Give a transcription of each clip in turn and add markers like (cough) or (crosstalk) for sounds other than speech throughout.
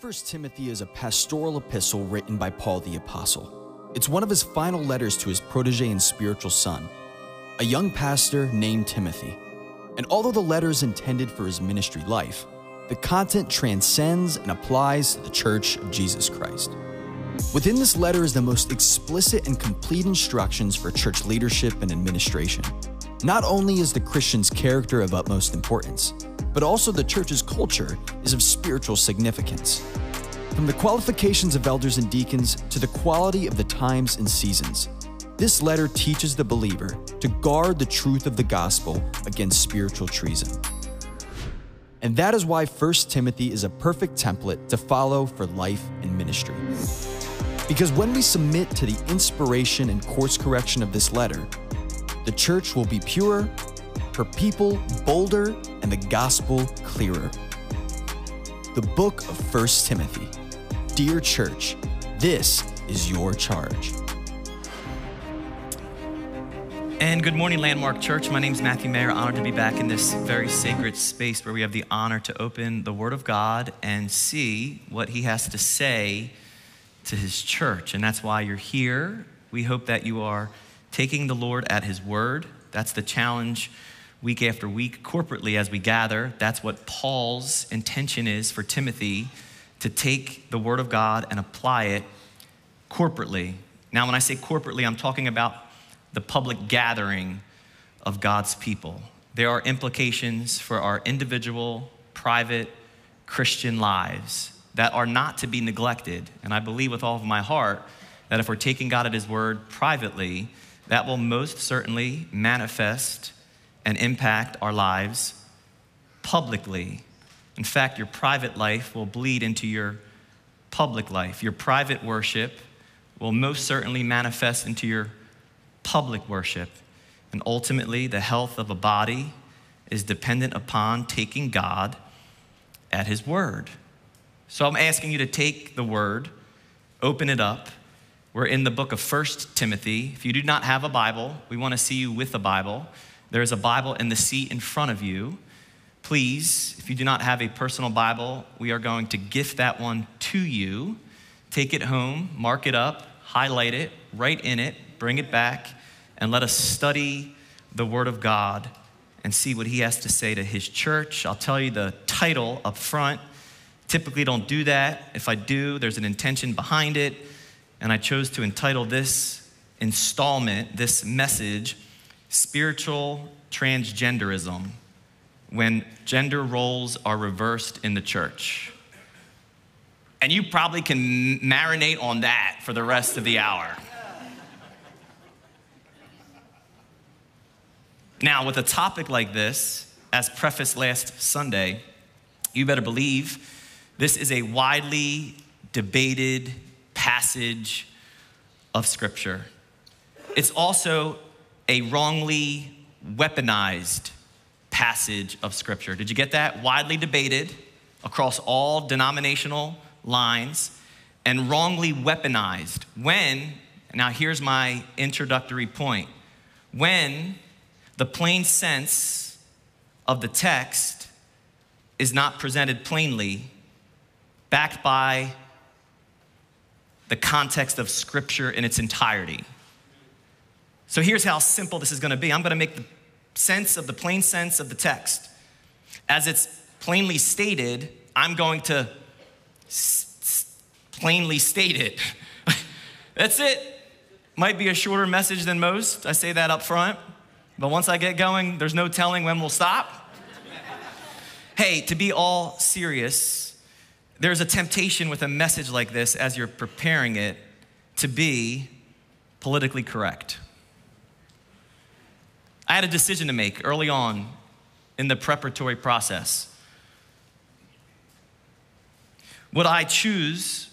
1 Timothy is a pastoral epistle written by Paul the Apostle. It's one of his final letters to his protege and spiritual son, a young pastor named Timothy. And although the letter is intended for his ministry life, the content transcends and applies to the Church of Jesus Christ. Within this letter is the most explicit and complete instructions for church leadership and administration. Not only is the Christian's character of utmost importance, but also the church's culture is of spiritual significance. From the qualifications of elders and deacons to the quality of the times and seasons, this letter teaches the believer to guard the truth of the gospel against spiritual treason. And that is why 1 Timothy is a perfect template to follow for life and ministry. Because when we submit to the inspiration and course correction of this letter, the church will be pure, her people bolder, and the gospel clearer. The book of 1 Timothy. Dear church, this is your charge. And good morning, Landmark Church. My name is Matthew Maher. Honored to be back in this very sacred space where we have the honor to open the Word of God and see what He has to say to His church. And that's why you're here. We hope that you are taking the Lord at His Word. That's the challenge week after week corporately as we gather. That's what Paul's intention is for Timothy to take the Word of God and apply it corporately. Now, when I say corporately, I'm talking about the public gathering of God's people. There are implications for our individual, private, Christian lives that are not to be neglected. And I believe with all of my heart that if we're taking God at His word privately, that will most certainly manifest and impact our lives publicly. In fact, your private life will bleed into your public life. Your private worship will most certainly manifest into your public worship. And ultimately, the health of a body is dependent upon taking God at His word. So I'm asking you to take the word, open it up. We're in the book of First Timothy. If you do not have a Bible, we want to see you with a Bible. There is a Bible in the seat in front of you. Please, if you do not have a personal Bible, we are going to gift that one to you. Take it home, mark it up, highlight it, write in it, bring it back, and let us study the Word of God and see what He has to say to His church. I'll tell you the title up front. Typically, don't do that. If I do, there's an intention behind it. And I chose to entitle this installment, this message, Spiritual Transgenderism when gender roles are reversed in the church. And you probably can marinate on that for the rest of the hour. Now, with a topic like this, as prefaced last Sunday, you better believe this is a widely debated passage of Scripture. It's also a wrongly weaponized passage of Scripture. Did you get that? Widely debated across all denominational lines and wrongly weaponized. When, now here's my introductory point, when the plain sense of the text is not presented plainly, backed by the context of Scripture in its entirety. So here's how simple this is going to be I'm going to make the sense of the plain sense of the text. As it's plainly stated, I'm going to s- plainly state it. (laughs) That's it. Might be a shorter message than most. I say that up front. But once I get going, there's no telling when we'll stop. (laughs) hey, to be all serious, there's a temptation with a message like this as you're preparing it to be politically correct. I had a decision to make early on in the preparatory process. Would I choose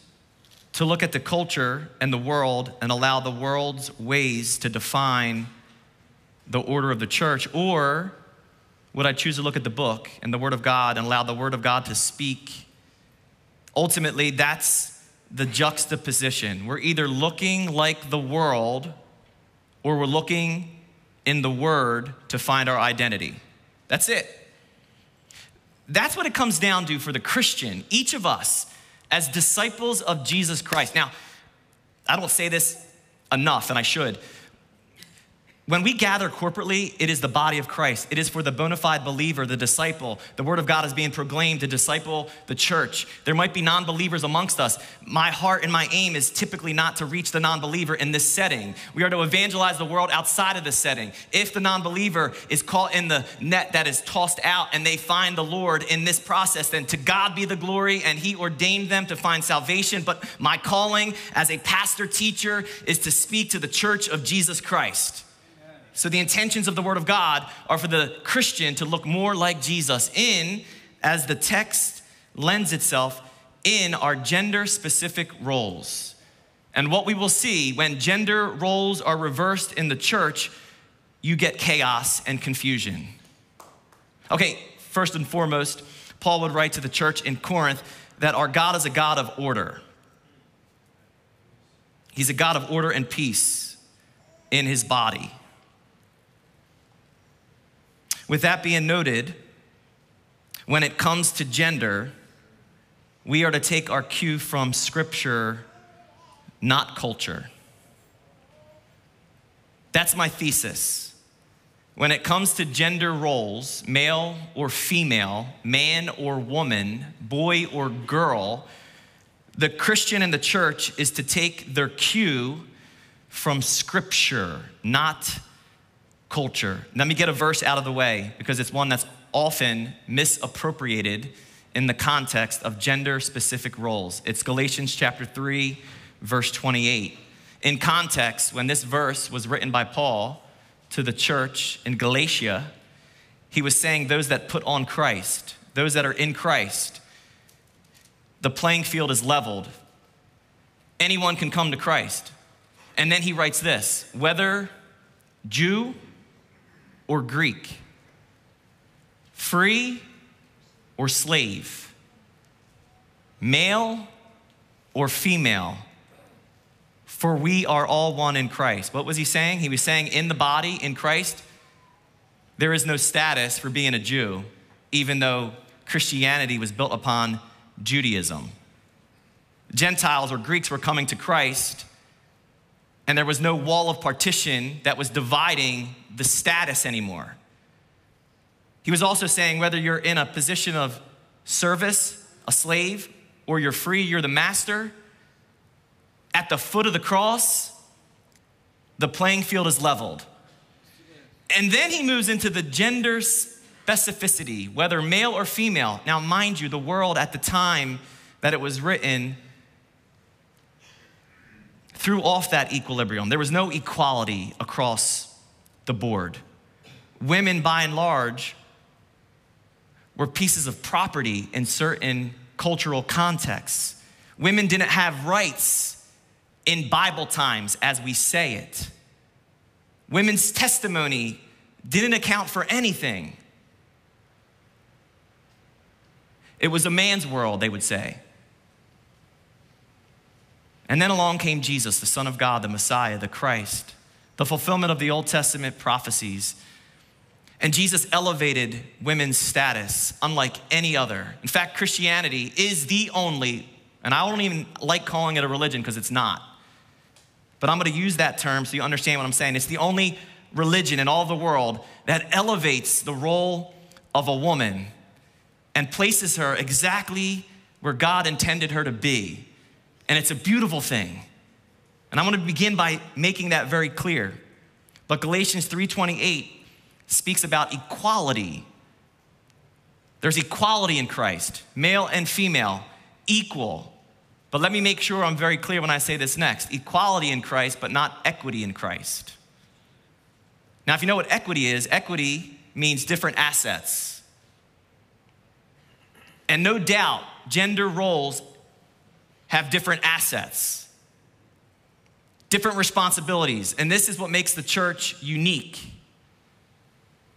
to look at the culture and the world and allow the world's ways to define the order of the church? Or would I choose to look at the book and the Word of God and allow the Word of God to speak? Ultimately, that's the juxtaposition. We're either looking like the world or we're looking in the Word to find our identity. That's it. That's what it comes down to for the Christian. Each of us as disciples of Jesus Christ. Now, I don't say this enough, and I should. When we gather corporately, it is the body of Christ. It is for the bona fide believer, the disciple. The word of God is being proclaimed to disciple the church. There might be non believers amongst us. My heart and my aim is typically not to reach the non believer in this setting. We are to evangelize the world outside of this setting. If the non believer is caught in the net that is tossed out and they find the Lord in this process, then to God be the glory, and He ordained them to find salvation. But my calling as a pastor teacher is to speak to the church of Jesus Christ. So the intentions of the Word of God are for the Christian to look more like Jesus in, as the text lends itself, in our gender specific roles. And what we will see when gender roles are reversed in the church, you get chaos and confusion. Okay, first and foremost, Paul would write to the church in Corinth that our God is a God of order. He's a God of order and peace in his body. With that being noted, when it comes to gender, we are to take our cue from scripture, not culture. That's my thesis. When it comes to gender roles, male or female, man or woman, boy or girl, the Christian and the church is to take their cue from scripture, not culture. Let me get a verse out of the way because it's one that's often misappropriated in the context of gender specific roles. It's Galatians chapter 3, verse 28. In context, when this verse was written by Paul to the church in Galatia, he was saying those that put on Christ, those that are in Christ, the playing field is leveled. Anyone can come to Christ. And then he writes this whether Jew or Greek, free or slave, male or female, for we are all one in Christ. What was he saying? He was saying, in the body, in Christ, there is no status for being a Jew, even though Christianity was built upon Judaism. Gentiles or Greeks were coming to Christ and there was no wall of partition that was dividing the status anymore. He was also saying whether you're in a position of service, a slave, or you're free, you're the master, at the foot of the cross, the playing field is leveled. And then he moves into the gender specificity, whether male or female. Now, mind you, the world at the time that it was written threw off that equilibrium. There was no equality across the board. Women, by and large, were pieces of property in certain cultural contexts. Women didn't have rights in Bible times as we say it. Women's testimony didn't account for anything. It was a man's world, they would say. And then along came Jesus, the Son of God, the Messiah, the Christ, the fulfillment of the Old Testament prophecies. And Jesus elevated women's status unlike any other. In fact, Christianity is the only, and I don't even like calling it a religion because it's not. But I'm going to use that term so you understand what I'm saying. It's the only religion in all the world that elevates the role of a woman and places her exactly where God intended her to be and it's a beautiful thing. And I want to begin by making that very clear. But Galatians 3:28 speaks about equality. There's equality in Christ, male and female, equal. But let me make sure I'm very clear when I say this next. Equality in Christ, but not equity in Christ. Now, if you know what equity is, equity means different assets. And no doubt, gender roles have different assets, different responsibilities, and this is what makes the church unique.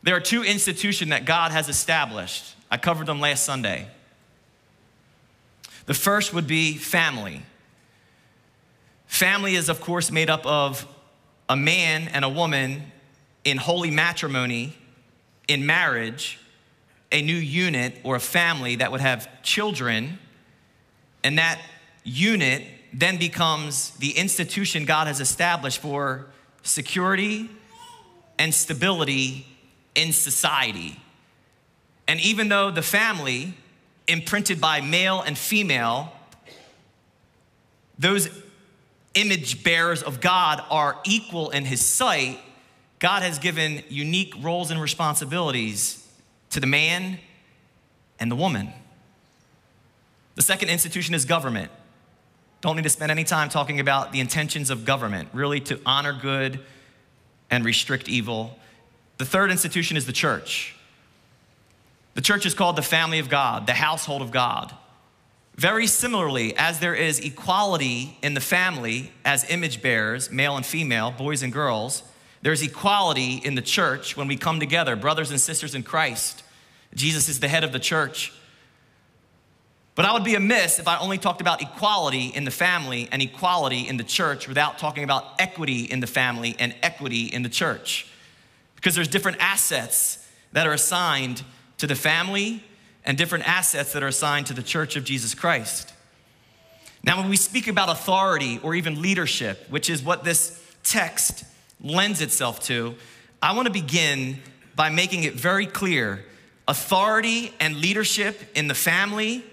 There are two institutions that God has established. I covered them last Sunday. The first would be family. Family is, of course, made up of a man and a woman in holy matrimony, in marriage, a new unit or a family that would have children And that unit then becomes the institution God has established for security and stability in society. And even though the family, imprinted by male and female, those image bearers of God are equal in his sight, God has given unique roles and responsibilities to the man and the woman. The second institution is government. Don't need to spend any time talking about the intentions of government, really to honor good and restrict evil. The third institution is the church. The church is called the family of God, the household of God. Very similarly, as there is equality in the family as image bearers, male and female, boys and girls, there's equality in the church when we come together, brothers and sisters in Christ. Jesus is the head of the church. But I would be amiss if I only talked about equality in the family and equality in the church without talking about equity in the family and equity in the church. Because there's different assets that are assigned to the family and different assets that are assigned to the church of Jesus Christ. Now, when we speak about authority or even leadership, which is what this text lends itself to, I want to begin by making it very clear authority and leadership in the family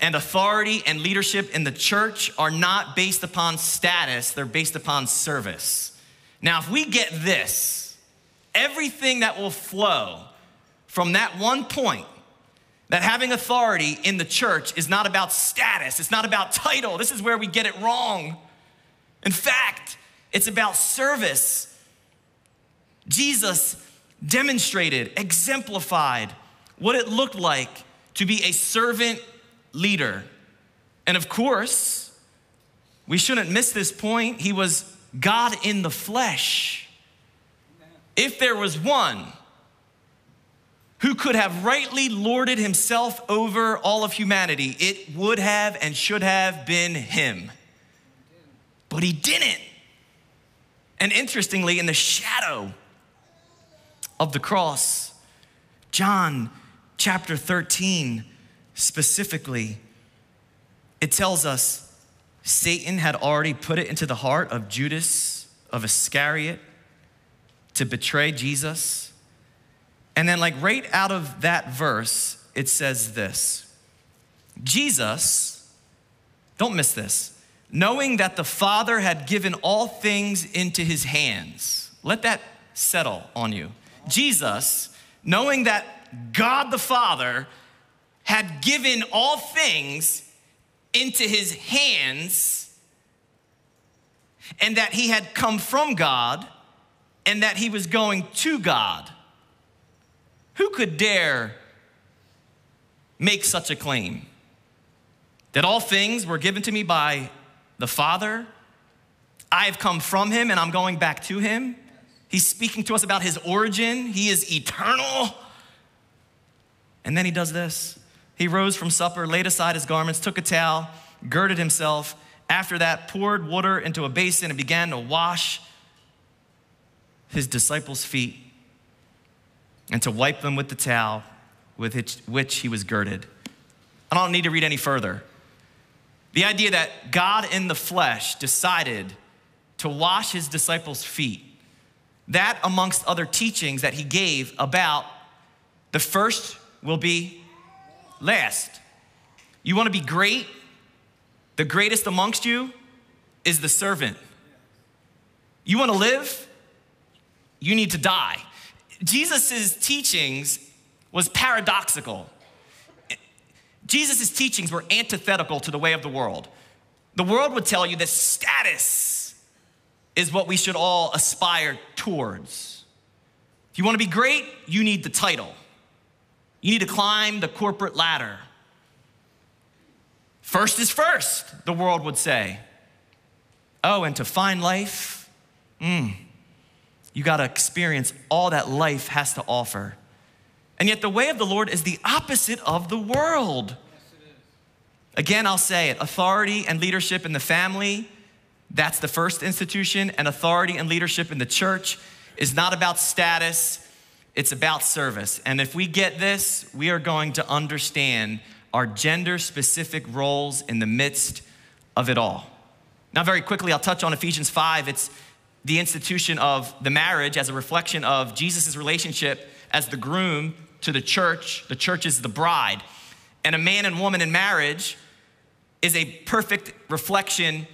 and authority and leadership in the church are not based upon status, they're based upon service. Now, if we get this, everything that will flow from that one point that having authority in the church is not about status, it's not about title. This is where we get it wrong. In fact, it's about service. Jesus demonstrated, exemplified what it looked like to be a servant leader. And of course, we shouldn't miss this point. He was God in the flesh. If there was one who could have rightly lorded himself over all of humanity, it would have and should have been him. But he didn't. And interestingly, in the shadow of the cross, John chapter 13 specifically, it tells us Satan had already put it into the heart of Judas of Iscariot to betray Jesus and then, like, right out of that verse, it says this Jesus, don't miss this, knowing that the Father had given all things into his hands. Let that settle on you. Jesus, knowing that God the Father had given all things into his hands, and that he had come from God, and that he was going to God. Who could dare make such a claim? That all things were given to me by the Father. I have come from him and I'm going back to him. He's speaking to us about his origin. He is eternal. And then he does this. He rose from supper, laid aside his garments, took a towel, girded himself. After that, poured water into a basin and began to wash his disciples' feet and to wipe them with the towel with which he was girded. I don't need to read any further. The idea that God in the flesh decided to wash his disciples' feet, that amongst other teachings that he gave about the first will be last. You want to be great? The greatest amongst you is the servant. You want to live? You need to die. Jesus' teachings was paradoxical. Jesus' teachings were antithetical to the way of the world. The world would tell you that status is what we should all aspire towards. If you want to be great, you need the title. You need to climb the corporate ladder. First is first, the world would say. Oh, and to find life, mm, you got to experience all that life has to offer. And yet, the way of the Lord is the opposite of the world. Again, I'll say it authority and leadership in the family, that's the first institution, and authority and leadership in the church is not about status, it's about service. And if we get this, we are going to understand our gender specific roles in the midst of it all. Now, very quickly, I'll touch on Ephesians 5. It's the institution of the marriage as a reflection of Jesus' relationship as the groom to the church. The church is the bride. And a man and woman in marriage is a perfect reflection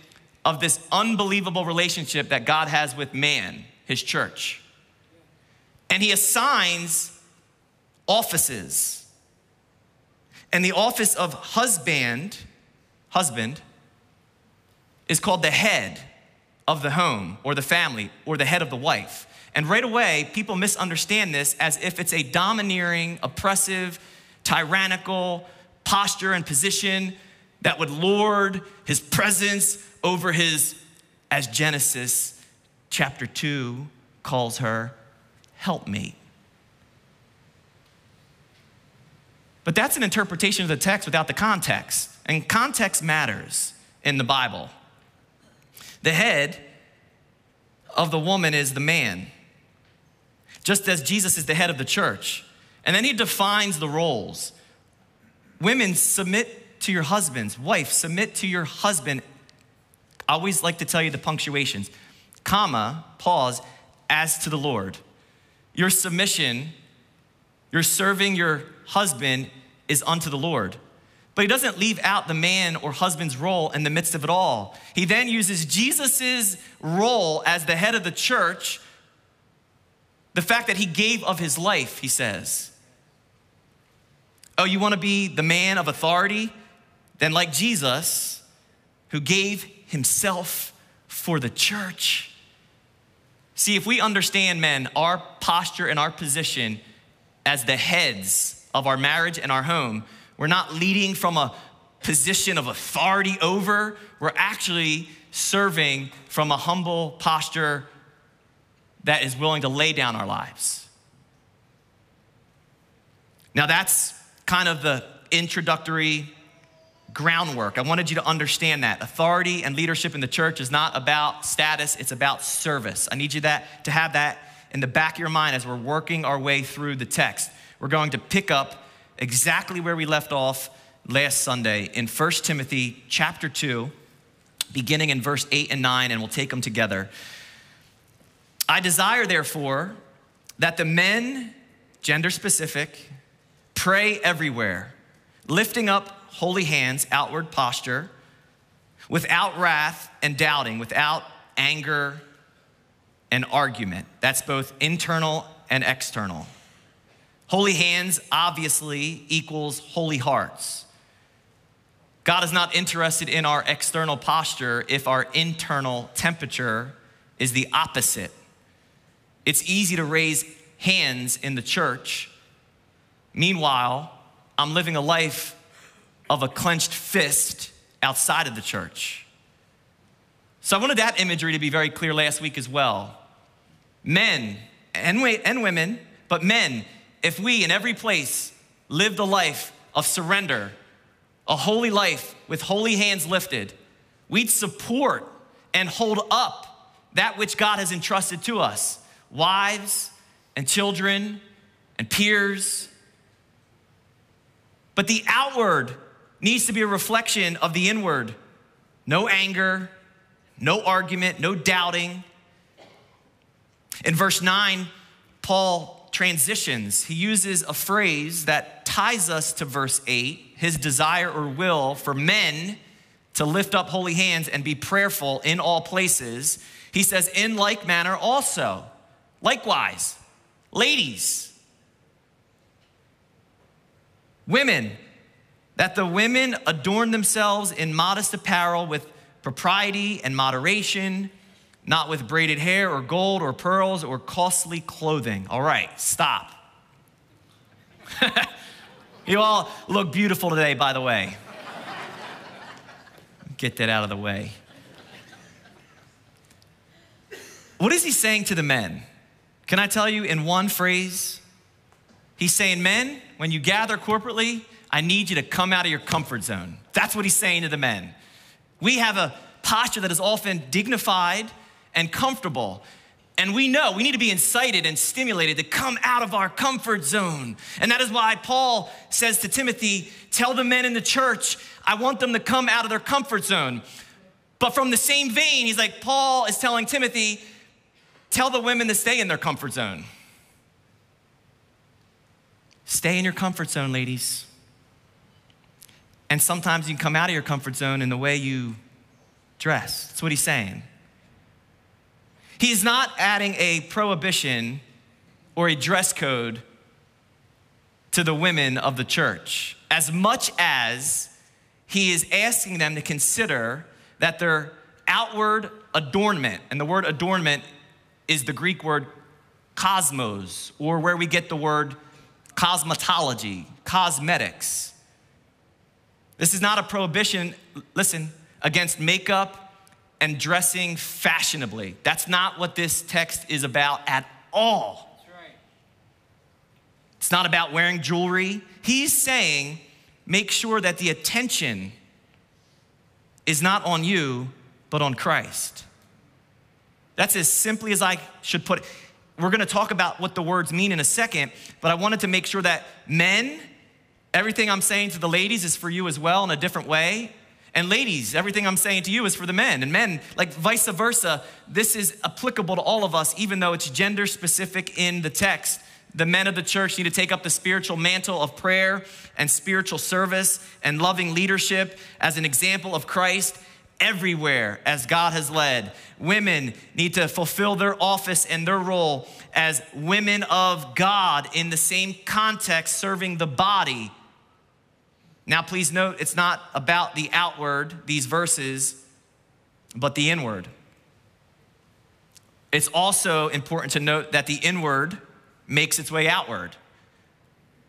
of this unbelievable relationship that God has with man, his church. And he assigns offices. And the office of husband, husband, is called the head of the home or the family or the head of the wife. And right away, people misunderstand this as if it's a domineering, oppressive, tyrannical posture and position that would lord his presence over his, as Genesis chapter 2 calls her, helpmate. But that's an interpretation of the text without the context. And context matters in the Bible. The head of the woman is the man, just as Jesus is the head of the church. And then he defines the roles. Women, submit to your husbands. Wife, submit to your husband. I always like to tell you the punctuations, comma, pause, as to the Lord. Your submission, your serving your husband is unto the Lord. But he doesn't leave out the man or husband's role in the midst of it all. He then uses Jesus' role as the head of the church, the fact that he gave of his life, he says. Oh, you want to be the man of authority? Then, like Jesus, who gave himself for the church. See, if we understand, men, our posture and our position as the heads of our marriage and our home, we're not leading from a position of authority over, we're actually serving from a humble posture that is willing to lay down our lives. Now, that's kind of the introductory groundwork. I wanted you to understand that. Authority and leadership in the church is not about status, it's about service. I need you that, to have that in the back of your mind as we're working our way through the text. We're going to pick up exactly where we left off last Sunday in 1 Timothy chapter 2, beginning in verse 8 and 9, and we'll take them together. I desire, therefore, that the men, gender specific, pray everywhere, lifting up holy hands, outward posture, without wrath and doubting, without anger and argument. That's both internal and external. Holy hands obviously equals holy hearts. God is not interested in our external posture if our internal temperature is the opposite. It's easy to raise hands in the church. Meanwhile, I'm living a life of a clenched fist outside of the church. So I wanted that imagery to be very clear last week as well. Men and, and women, but men, if we in every place lived a life of surrender, a holy life with holy hands lifted, we'd support and hold up that which God has entrusted to us wives and children and peers. But the outward needs to be a reflection of the inward. No anger, no argument, no doubting. In verse 9, Paul transitions. He uses a phrase that ties us to verse 8 his desire or will for men to lift up holy hands and be prayerful in all places. He says, in like manner also. Likewise, ladies, women, that the women adorn themselves in modest apparel with propriety and moderation not with braided hair or gold or pearls or costly clothing. All right, stop. (laughs) you all look beautiful today, by the way. Get that out of the way. What is he saying to the men? Can I tell you in one phrase? He's saying, Men, when you gather corporately, I need you to come out of your comfort zone. That's what he's saying to the men. We have a posture that is often dignified and comfortable. And we know we need to be incited and stimulated to come out of our comfort zone. And that is why Paul says to Timothy, Tell the men in the church, I want them to come out of their comfort zone. But from the same vein, he's like, Paul is telling Timothy, Tell the women to stay in their comfort zone. Stay in your comfort zone, ladies. And sometimes you can come out of your comfort zone in the way you dress. That's what he's saying. He's not adding a prohibition or a dress code to the women of the church as much as he is asking them to consider that their outward adornment, and the word adornment is the Greek word cosmos, or where we get the word cosmetology, cosmetics. This is not a prohibition, listen, against makeup and dressing fashionably. That's not what this text is about at all. Right. It's not about wearing jewelry. He's saying, make sure that the attention is not on you, but on Christ. That's as simply as I should put it. We're gonna talk about what the words mean in a second, but I wanted to make sure that men, everything I'm saying to the ladies is for you as well in a different way. And ladies, everything I'm saying to you is for the men. And men, like vice versa, this is applicable to all of us, even though it's gender specific in the text. The men of the church need to take up the spiritual mantle of prayer and spiritual service and loving leadership as an example of Christ everywhere as God has led. Women need to fulfill their office and their role as women of God in the same context, serving the body now, please note, it's not about the outward, these verses, but the inward. It's also important to note that the inward makes its way outward.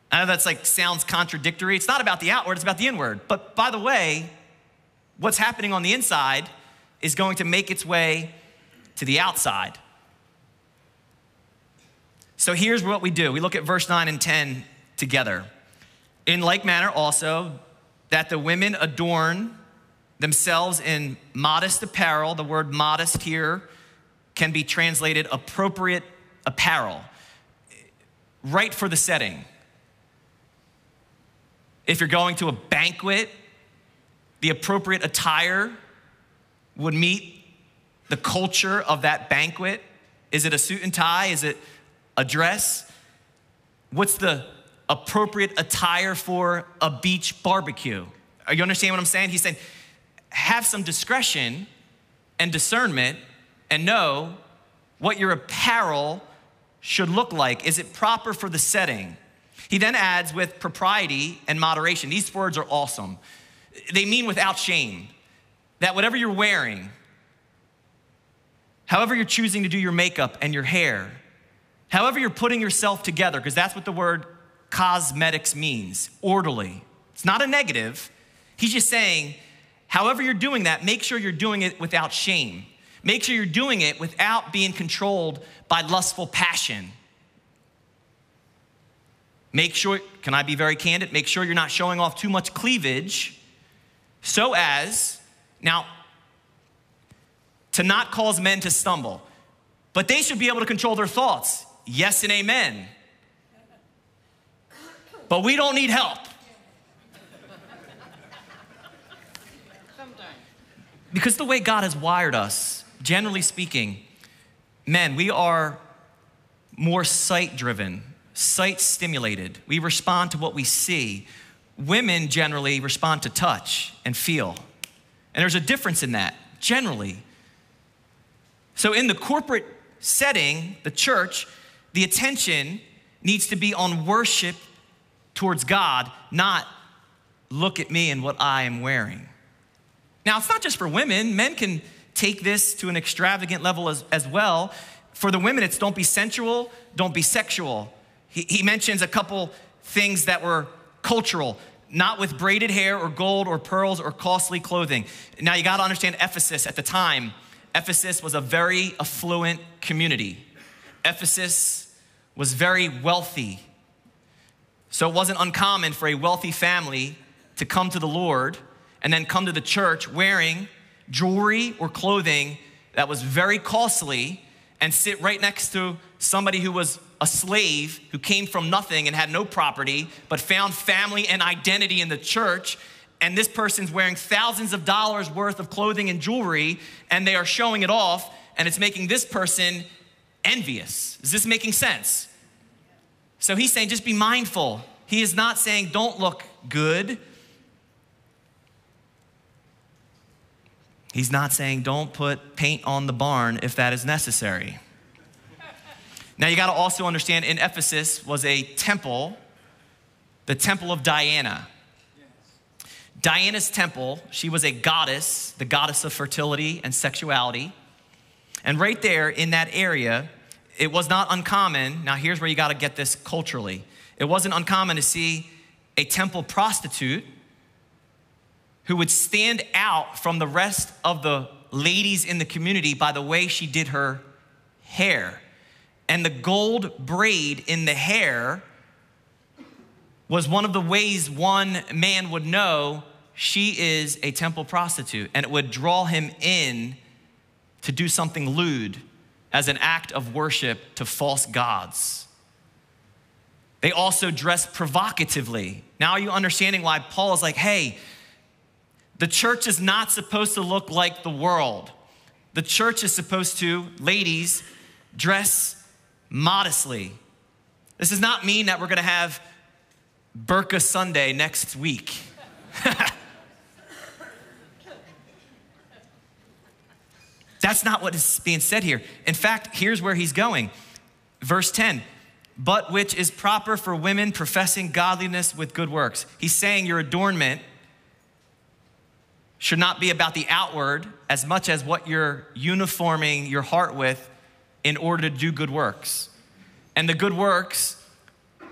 I know that's like sounds contradictory. It's not about the outward, it's about the inward. But by the way, what's happening on the inside is going to make its way to the outside. So here's what we do we look at verse 9 and 10 together. In like manner, also, that the women adorn themselves in modest apparel. The word modest here can be translated appropriate apparel, right for the setting. If you're going to a banquet, the appropriate attire would meet the culture of that banquet. Is it a suit and tie? Is it a dress? What's the appropriate attire for a beach barbecue. Are you understand what I'm saying? He's saying, have some discretion and discernment and know what your apparel should look like. Is it proper for the setting? He then adds with propriety and moderation. These words are awesome. They mean without shame that whatever you're wearing, however you're choosing to do your makeup and your hair, however you're putting yourself together, because that's what the word cosmetics means orderly. It's not a negative. He's just saying, however you're doing that, make sure you're doing it without shame. Make sure you're doing it without being controlled by lustful passion. Make sure, can I be very candid? Make sure you're not showing off too much cleavage so as, now, to not cause men to stumble. But they should be able to control their thoughts. Yes and amen but we don't need help. Sometimes. Because the way God has wired us, generally speaking, men, we are more sight driven, sight stimulated. We respond to what we see. Women generally respond to touch and feel. And there's a difference in that, generally. So, in the corporate setting, the church, the attention needs to be on worship towards God, not look at me and what I am wearing. Now, it's not just for women, men can take this to an extravagant level as, as well. For the women, it's don't be sensual, don't be sexual. He, he mentions a couple things that were cultural, not with braided hair or gold or pearls or costly clothing. Now, you gotta understand Ephesus at the time. Ephesus was a very affluent community. Ephesus was very wealthy. So it wasn't uncommon for a wealthy family to come to the Lord and then come to the church wearing jewelry or clothing that was very costly and sit right next to somebody who was a slave who came from nothing and had no property, but found family and identity in the church. And this person's wearing thousands of dollars worth of clothing and jewelry, and they are showing it off, and it's making this person envious. Is this making sense? So he's saying, just be mindful. He is not saying, don't look good. He's not saying, don't put paint on the barn if that is necessary. Now you got to also understand in Ephesus was a temple, the temple of Diana. Diana's temple, she was a goddess, the goddess of fertility and sexuality. And right there in that area, it was not uncommon. Now, here's where you got to get this culturally. It wasn't uncommon to see a temple prostitute who would stand out from the rest of the ladies in the community by the way she did her hair and the gold braid in the hair was one of the ways one man would know she is a temple prostitute, and it would draw him in to do something lewd as an act of worship to false gods. They also dress provocatively. Now, are you understanding why Paul is like, hey, the church is not supposed to look like the world. The church is supposed to, ladies, dress modestly. This does not mean that we're gonna have Burqa Sunday next week. (laughs) That's not what is being said here. In fact, here's where he's going. Verse 10 but which is proper for women professing godliness with good works. He's saying your adornment should not be about the outward as much as what you're uniforming your heart with in order to do good works. And the good works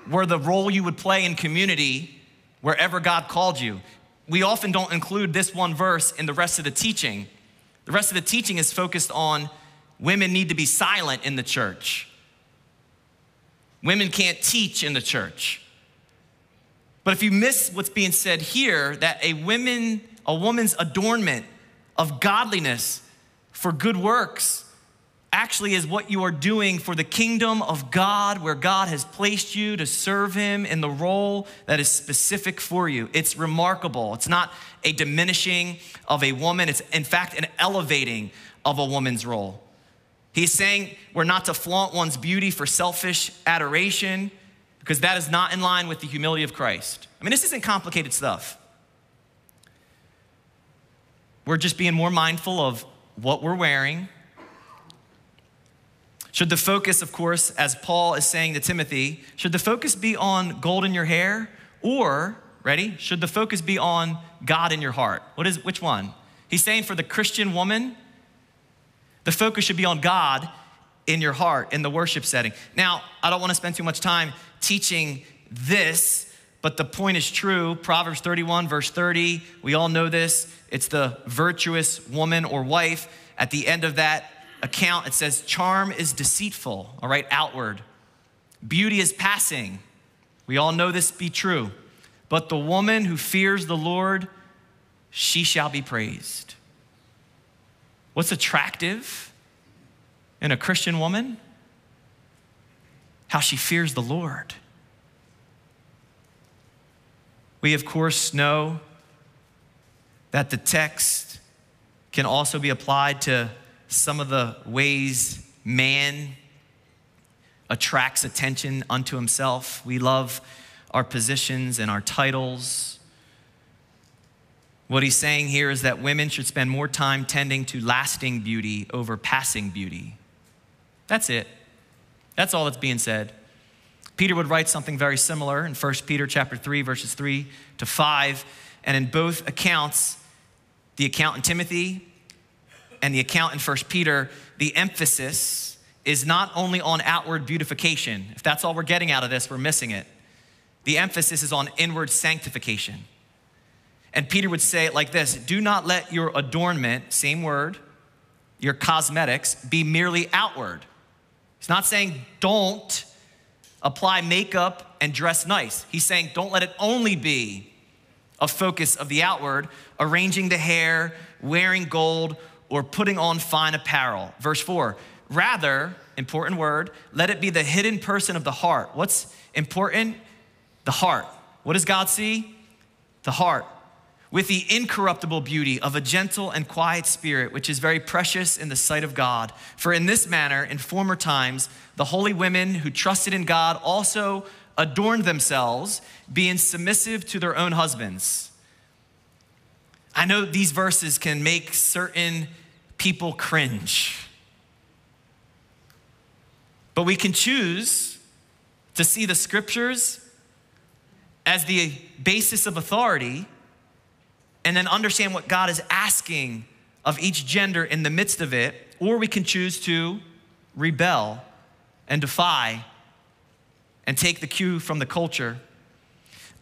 were the role you would play in community wherever God called you. We often don't include this one verse in the rest of the teaching. The rest of the teaching is focused on women need to be silent in the church. Women can't teach in the church. But if you miss what's being said here, that a woman, a woman's adornment of godliness for good works actually is what you are doing for the kingdom of God, where God has placed you to serve Him in the role that is specific for you. It's remarkable. It's not a diminishing of a woman, it's in fact an elevating of a woman's role. He's saying we're not to flaunt one's beauty for selfish adoration because that is not in line with the humility of Christ. I mean, this isn't complicated stuff. We're just being more mindful of what we're wearing should the focus, of course, as Paul is saying to Timothy, should the focus be on gold in your hair or, ready, should the focus be on God in your heart? What is which one? He's saying for the Christian woman, the focus should be on God in your heart in the worship setting. Now, I don't want to spend too much time teaching this, but the point is true. Proverbs 31, verse 30, we all know this. It's the virtuous woman or wife. At the end of that account, it says, Charm is deceitful, all right, outward. Beauty is passing. We all know this be true. But the woman who fears the Lord, she shall be praised. What's attractive in a Christian woman? How she fears the Lord. We, of course, know that the text can also be applied to some of the ways man attracts attention unto himself. We love our positions and our titles. What he's saying here is that women should spend more time tending to lasting beauty over passing beauty. That's it. That's all that's being said. Peter would write something very similar in 1 Peter chapter 3 verses 3 to 5 and in both accounts the account in Timothy and the account in First Peter, the emphasis is not only on outward beautification. If that's all we're getting out of this, we're missing it. The emphasis is on inward sanctification. And Peter would say it like this Do not let your adornment, same word, your cosmetics, be merely outward. He's not saying don't apply makeup and dress nice. He's saying don't let it only be a focus of the outward, arranging the hair, wearing gold, or putting on fine apparel. Verse 4 Rather, important word, let it be the hidden person of the heart. What's important? The heart. What does God see? The heart. With the incorruptible beauty of a gentle and quiet spirit, which is very precious in the sight of God. For in this manner, in former times, the holy women who trusted in God also adorned themselves, being submissive to their own husbands. I know these verses can make certain people cringe. But we can choose to see the scriptures as the basis of authority and then understand what God is asking of each gender in the midst of it, or we can choose to rebel and defy and take the cue from the culture.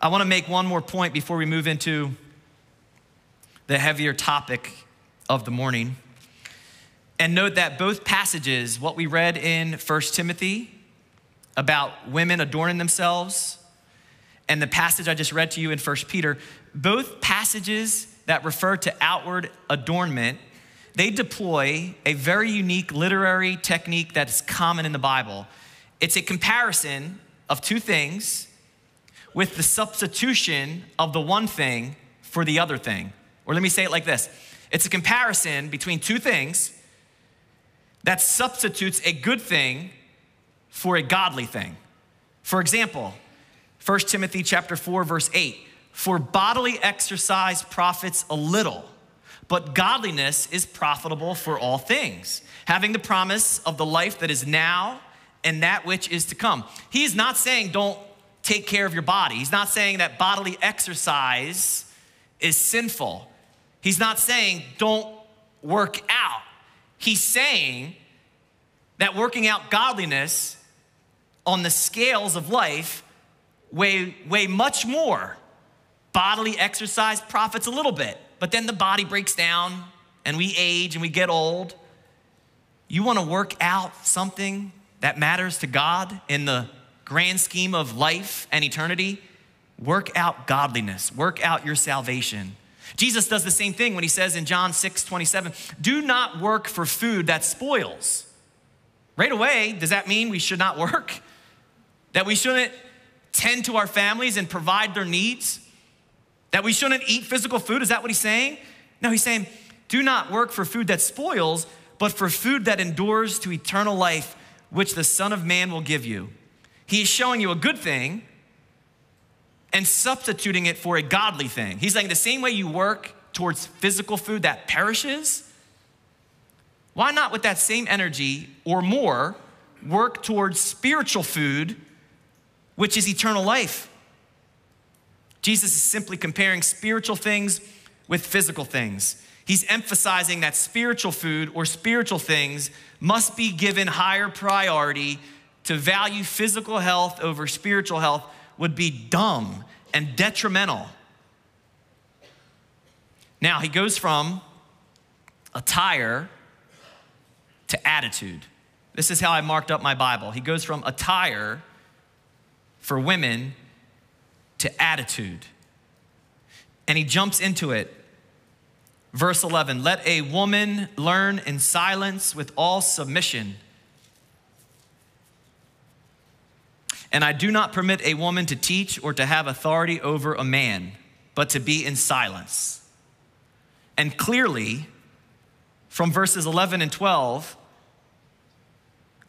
I want to make one more point before we move into the heavier topic of the morning. And note that both passages, what we read in 1 Timothy about women adorning themselves, and the passage I just read to you in 1 Peter, both passages that refer to outward adornment, they deploy a very unique literary technique that's common in the Bible. It's a comparison of two things with the substitution of the one thing for the other thing. Or let me say it like this it's a comparison between two things that substitutes a good thing for a godly thing. For example, 1 Timothy chapter 4 verse 8, for bodily exercise profits a little, but godliness is profitable for all things, having the promise of the life that is now and that which is to come. He's not saying don't take care of your body. He's not saying that bodily exercise is sinful. He's not saying don't work out. He's saying that working out godliness on the scales of life weigh, weigh much more. Bodily exercise profits a little bit, but then the body breaks down and we age and we get old. You want to work out something that matters to God in the grand scheme of life and eternity? Work out godliness, work out your salvation. Jesus does the same thing when he says in John 6 27, do not work for food that spoils. Right away, does that mean we should not work? That we shouldn't tend to our families and provide their needs? That we shouldn't eat physical food? Is that what he's saying? No, he's saying, do not work for food that spoils, but for food that endures to eternal life, which the Son of Man will give you. He is showing you a good thing and substituting it for a godly thing. He's saying the same way you work towards physical food that perishes, why not with that same energy or more work towards spiritual food, which is eternal life? Jesus is simply comparing spiritual things with physical things. He's emphasizing that spiritual food or spiritual things must be given higher priority to value physical health over spiritual health would be dumb and detrimental. Now, he goes from attire to attitude. This is how I marked up my Bible. He goes from attire for women to attitude. And he jumps into it. Verse 11 Let a woman learn in silence with all submission. And I do not permit a woman to teach or to have authority over a man, but to be in silence. And clearly, from verses 11 and 12,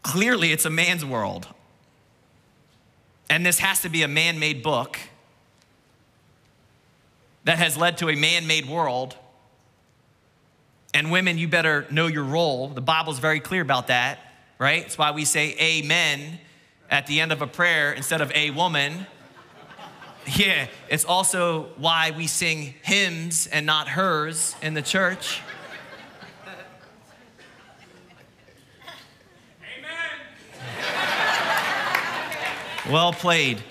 clearly it's a man's world. And this has to be a man made book that has led to a man made world. And women, you better know your role. The Bible's very clear about that, right? It's why we say amen at the end of a prayer instead of a woman. (laughs) Yeah, it's also why we sing hymns and not hers in the church. Amen. Well played.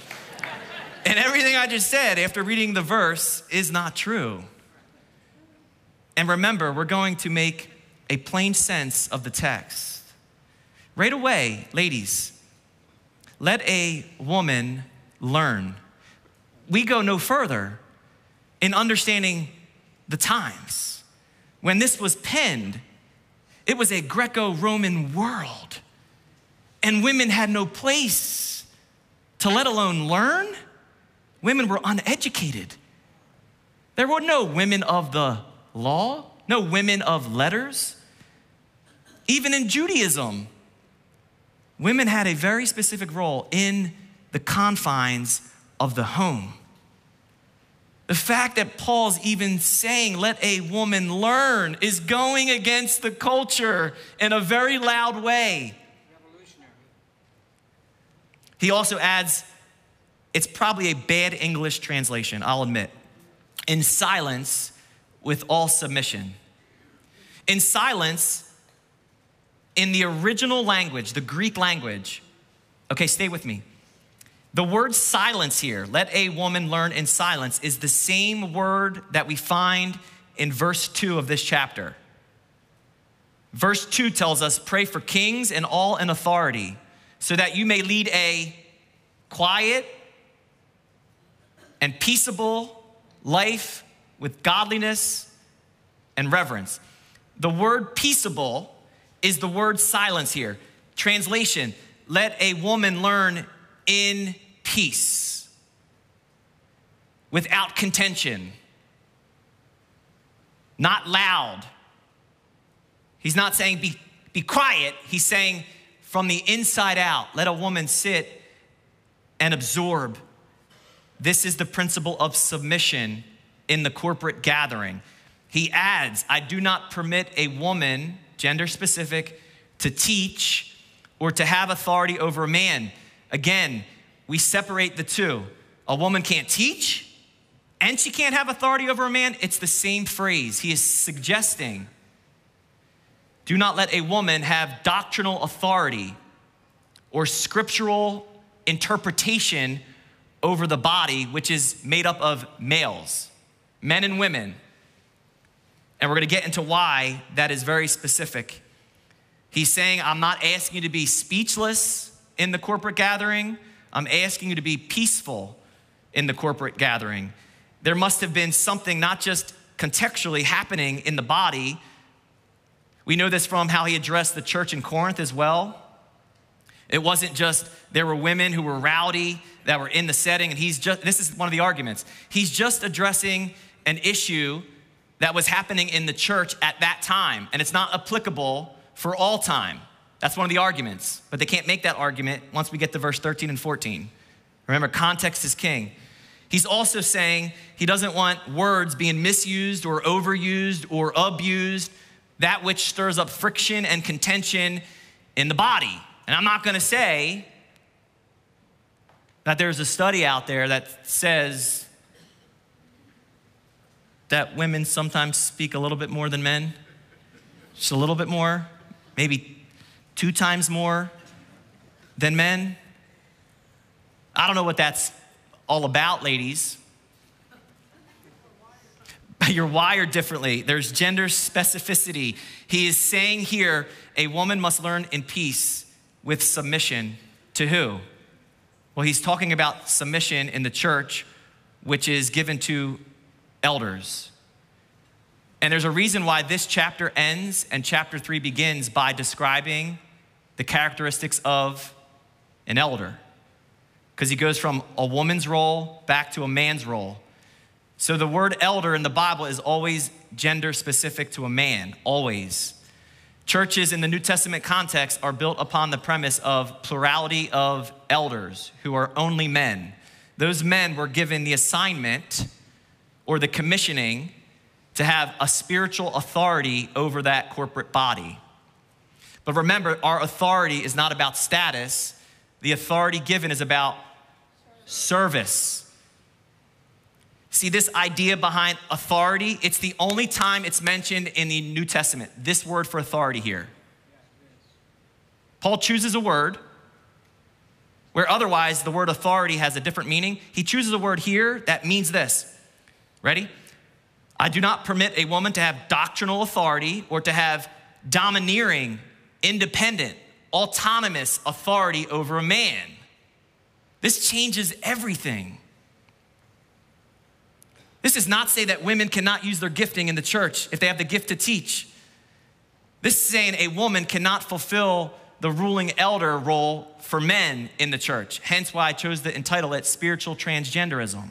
And everything I just said after reading the verse is not true. And remember, we're going to make a plain sense of the text. Right away, ladies, let a woman learn. We go no further in understanding the times. When this was penned, It was a Greco Roman world. And women had no place to let alone learn. Women were uneducated. There were no women of the law, no women of letters. Even in Judaism, women had a very specific role in the confines of the home. The fact that Paul's even saying, let a woman learn, is going against the culture in a very loud way. He also adds, it's probably a bad English translation, I'll admit. In silence with all submission. In silence, in the original language, the Greek language, okay, stay with me. The word silence here, let a woman learn in silence, is the same word that we find in verse 2 of this chapter. Verse 2 tells us, Pray for kings and all in authority, so that you may lead a quiet and peaceable life with godliness and reverence. The word peaceable is the word silence here. Translation, let a woman learn in peace, without contention, not loud. He's not saying be, be quiet, he's saying from the inside out, let a woman sit and absorb. This is the principle of submission in the corporate gathering. He adds, I do not permit a woman, gender specific, to teach or to have authority over a man. Again, we separate the two. A woman can't teach and she can't have authority over a man. It's the same phrase. He is suggesting do not let a woman have doctrinal authority or scriptural interpretation over the body, which is made up of males, men and women. And we're gonna get into why that is very specific. He's saying, I'm not asking you to be speechless in the corporate gathering. I'm asking you to be peaceful in the corporate gathering. There must have been something not just contextually happening in the body. We know this from how he addressed the church in Corinth as well. It wasn't just there were women who were rowdy that were in the setting, and he's just, this is one of the arguments. He's just addressing an issue that was happening in the church at that time, and it's not applicable for all time. That's one of the arguments, but they can't make that argument once we get to verse 13 and 14. Remember, context is king. He's also saying he doesn't want words being misused or overused or abused, that which stirs up friction and contention in the body. And I'm not gonna say that there's a study out there that says that women sometimes speak a little bit more than men, just a little bit more, maybe two times more than men. I don't know what that's all about, ladies. But You're wired differently. There's gender specificity. He is saying here a woman must learn in peace with submission to who? Well, he's talking about submission in the church, which is given to elders. And there's a reason why this chapter ends and chapter three begins by describing the characteristics of an elder because he goes from a woman's role back to a man's role. So the word elder in the Bible is always gender specific to a man, always. Churches in the New Testament context are built upon the premise of plurality of elders who are only men. Those men were given the assignment or the commissioning to have a spiritual authority over that corporate body. But remember, our authority is not about status, the authority given is about service. See, this idea behind authority, it's the only time it's mentioned in the New Testament, this word for authority here. Paul chooses a word where otherwise the word authority has a different meaning. He chooses a word here that means this. Ready? I do not permit a woman to have doctrinal authority or to have domineering independent, autonomous authority over a man. This changes everything. This does not say that women cannot use their gifting in the church if they have the gift to teach. This is saying a woman cannot fulfill the ruling elder role for men in the church. Hence why I chose to entitle it Spiritual Transgenderism.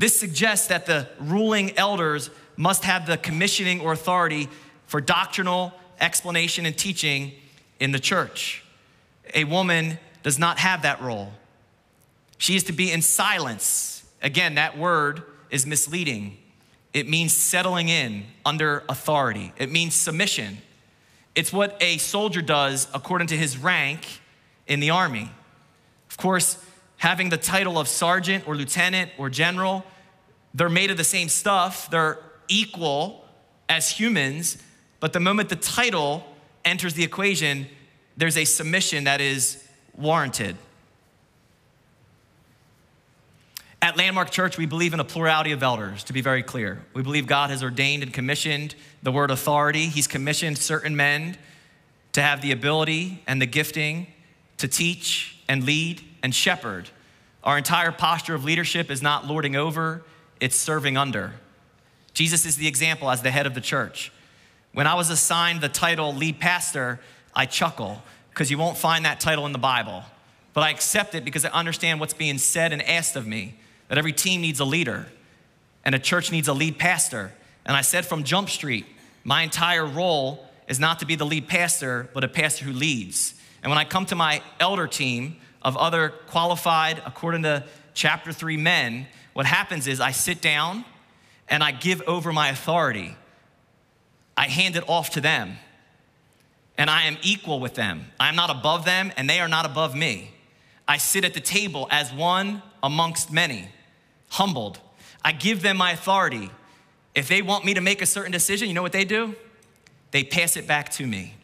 This suggests that the ruling elders must have the commissioning or authority for doctrinal explanation and teaching in the church. A woman does not have that role. She is to be in silence. Again, that word is misleading. It means settling in under authority, it means submission. It's what a soldier does according to his rank in the army. Of course, having the title of sergeant or lieutenant or general, they're made of the same stuff, they're equal as humans, but the moment the title enters the equation, there's a submission that is warranted. At Landmark Church, we believe in a plurality of elders, to be very clear. We believe God has ordained and commissioned the word authority. He's commissioned certain men to have the ability and the gifting to teach and lead and shepherd. Our entire posture of leadership is not lording over, it's serving under. Jesus is the example as the head of the church. When I was assigned the title lead pastor, I chuckle because you won't find that title in the Bible. But I accept it because I understand what's being said and asked of me that every team needs a leader and a church needs a lead pastor. And I said from Jump Street, my entire role is not to be the lead pastor, but a pastor who leads. And when I come to my elder team of other qualified, according to chapter three men, what happens is I sit down and I give over my authority. I hand it off to them. And I am equal with them. I am not above them, and they are not above me. I sit at the table as one amongst many humbled. I give them my authority. If they want me to make a certain decision, you know what they do? They pass it back to me.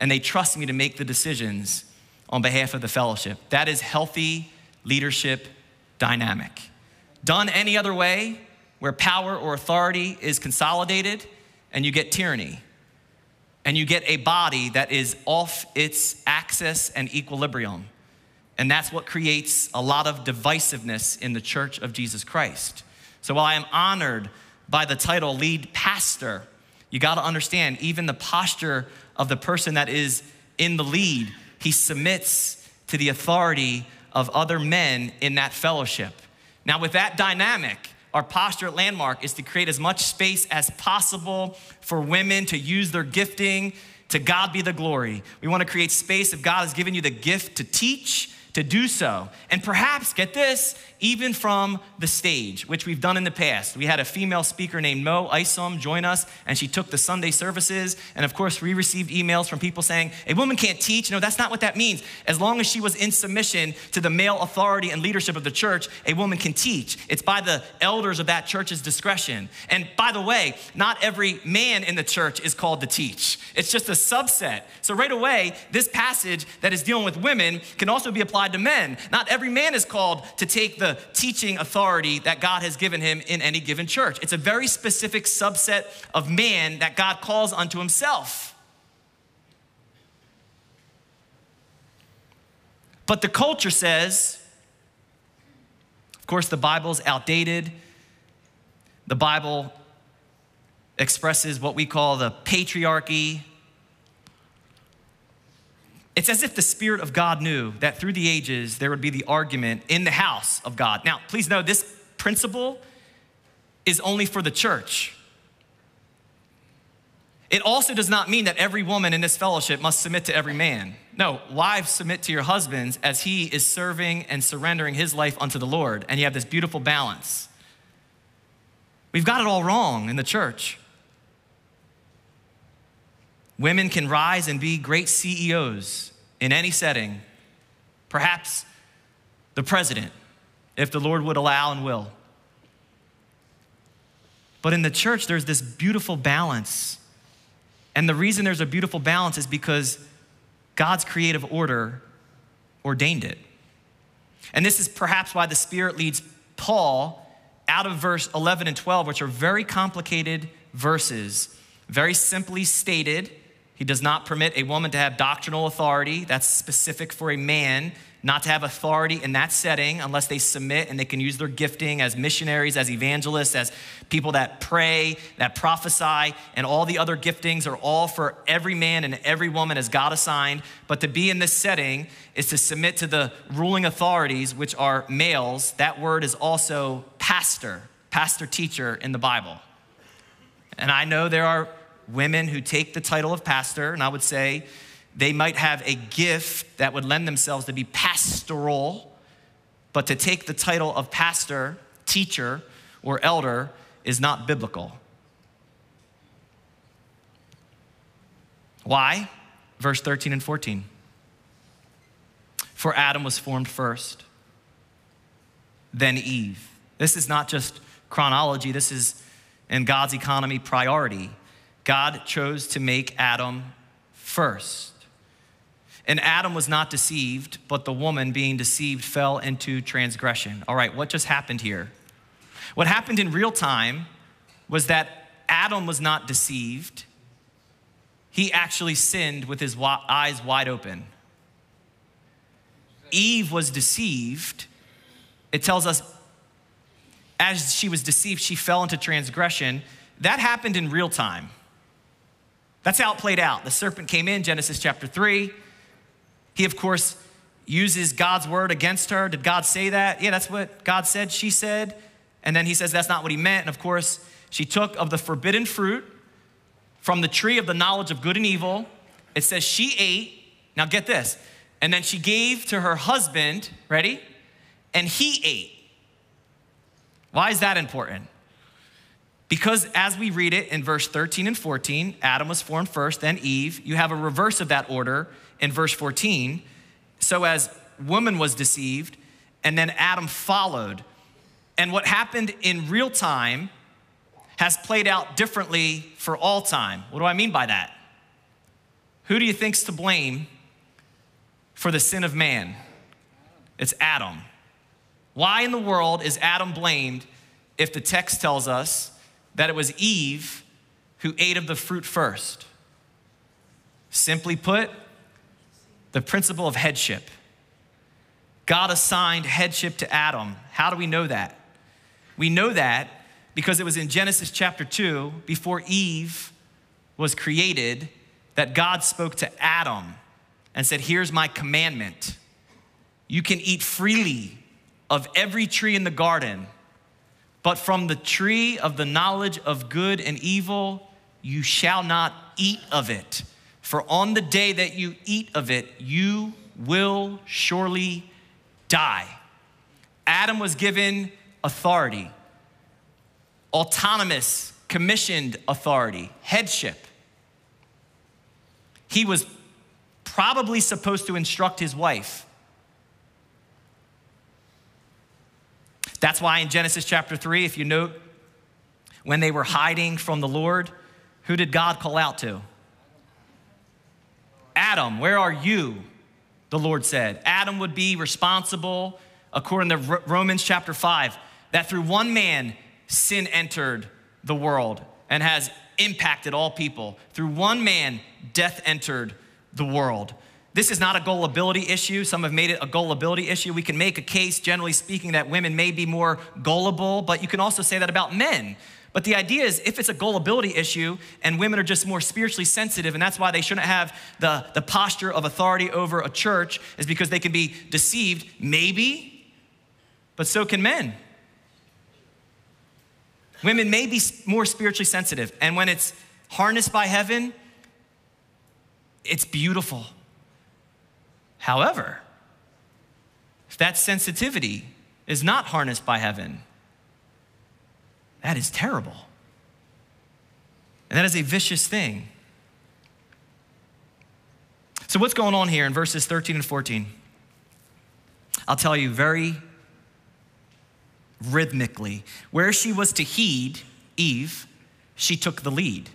And they trust me to make the decisions on behalf of the fellowship. That is healthy leadership dynamic. Done any other way, where power or authority is consolidated, and you get tyranny. And you get a body that is off its axis and equilibrium. And that's what creates a lot of divisiveness in the church of Jesus Christ. So while I am honored by the title lead pastor, you got to understand even the posture of the person that is in the lead, he submits to the authority of other men in that fellowship. Now, with that dynamic, our posture at Landmark is to create as much space as possible for women to use their gifting. To God be the glory. We want to create space if God has given you the gift to teach to do so. And perhaps, get this, even from the stage, which we've done in the past. We had a female speaker named Mo Isom join us, and she took the Sunday services. And of course, we received emails from people saying, a woman can't teach. No, that's not what that means. As long as she was in submission to the male authority and leadership of the church, a woman can teach. It's by the elders of that church's discretion. And by the way, not every man in the church is called to teach, it's just a subset. So, right away, this passage that is dealing with women can also be applied applied to men. Not every man is called to take the teaching authority that God has given him in any given church. It's a very specific subset of man that God calls unto himself. But the culture says, of course, the Bible's outdated. The Bible expresses what we call the patriarchy, it's as if the Spirit of God knew that through the ages there would be the argument in the house of God. Now, please know this principle is only for the church. It also does not mean that every woman in this fellowship must submit to every man. No, wives submit to your husbands as he is serving and surrendering his life unto the Lord, and you have this beautiful balance. We've got it all wrong in the church. Women can rise and be great CEOs in any setting, perhaps the president, if the Lord would allow and will. But in the church, there's this beautiful balance. And the reason there's a beautiful balance is because God's creative order ordained it. And this is perhaps why the Spirit leads Paul out of verse 11 and 12, which are very complicated verses, very simply stated He does not permit a woman to have doctrinal authority. That's specific for a man not to have authority in that setting unless they submit and they can use their gifting as missionaries, as evangelists, as people that pray, that prophesy, and all the other giftings are all for every man and every woman as God assigned. But to be in this setting is to submit to the ruling authorities, which are males. That word is also pastor, pastor teacher in the Bible. And I know there are women who take the title of pastor, and I would say, they might have a gift that would lend themselves to be pastoral, but to take the title of pastor, teacher, or elder is not biblical. Why? Verse 13 and 14. For Adam was formed first, then Eve. This is not just chronology, this is in God's economy priority. God chose to make Adam first. And Adam was not deceived, but the woman being deceived fell into transgression. All right, what just happened here? What happened in real time was that Adam was not deceived. He actually sinned with his eyes wide open. Eve was deceived. It tells us as she was deceived, she fell into transgression. That happened in real time. That's how it played out. The serpent came in, Genesis chapter 3. He, of course, uses God's word against her. Did God say that? Yeah, that's what God said, she said. And then he says that's not what he meant. And of course, she took of the forbidden fruit from the tree of the knowledge of good and evil. It says she ate. Now get this. And then she gave to her husband, ready? And he ate. Why is that important? Because as we read it in verse 13 and 14, Adam was formed first, then Eve. You have a reverse of that order in verse 14. So as woman was deceived, and then Adam followed. And what happened in real time has played out differently for all time. What do I mean by that? Who do you think's to blame for the sin of man? It's Adam. Why in the world is Adam blamed if the text tells us that it was Eve who ate of the fruit first? Simply put, the principle of headship. God assigned headship to Adam. How do we know that? We know that because it was in Genesis chapter 2, before Eve was created, that God spoke to Adam and said, Here's my commandment. You can eat freely of every tree in the garden, but from the tree of the knowledge of good and evil, you shall not eat of it. For on the day that you eat of it, you will surely die. Adam was given authority, autonomous, commissioned authority, headship. He was probably supposed to instruct his wife. That's why in Genesis chapter 3, if you note, when they were hiding from the Lord, who did God call out to? Adam, where are you? The Lord said. Adam would be responsible, according to Romans chapter 5, that through one man sin entered the world and has impacted all people. Through one man, death entered the world. This is not a gullibility issue. Some have made it a gullibility issue. We can make a case, generally speaking, that women may be more gullible, but you can also say that about men. But the idea is if it's a gullibility issue and women are just more spiritually sensitive, and that's why they shouldn't have the, the posture of authority over a church, is because they can be deceived, maybe, but so can men. Women may be more spiritually sensitive, and when it's harnessed by heaven, it's beautiful. However, if that sensitivity is not harnessed by heaven, that is terrible. And that is a vicious thing. So, what's going on here in verses 13 and 14? I'll tell you very rhythmically. Where she was to heed, Eve, she took the lead.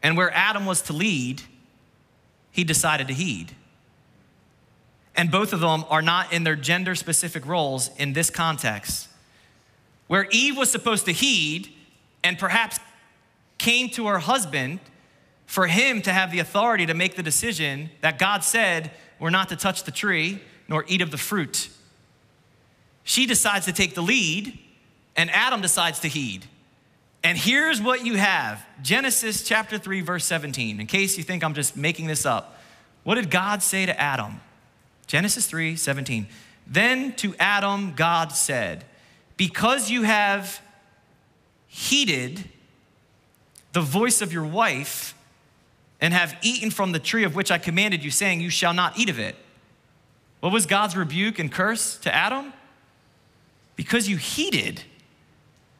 And where Adam was to lead, he decided to heed. And both of them are not in their gender specific roles in this context where Eve was supposed to heed and perhaps came to her husband for him to have the authority to make the decision that God said we're not to touch the tree nor eat of the fruit. She decides to take the lead, and Adam decides to heed. And here's what you have Genesis chapter 3, verse 17. In case you think I'm just making this up, what did God say to Adam? Genesis 3, 17. Then to Adam, God said, Because you have heeded the voice of your wife and have eaten from the tree of which I commanded you, saying, You shall not eat of it. What was God's rebuke and curse to Adam? Because you heeded.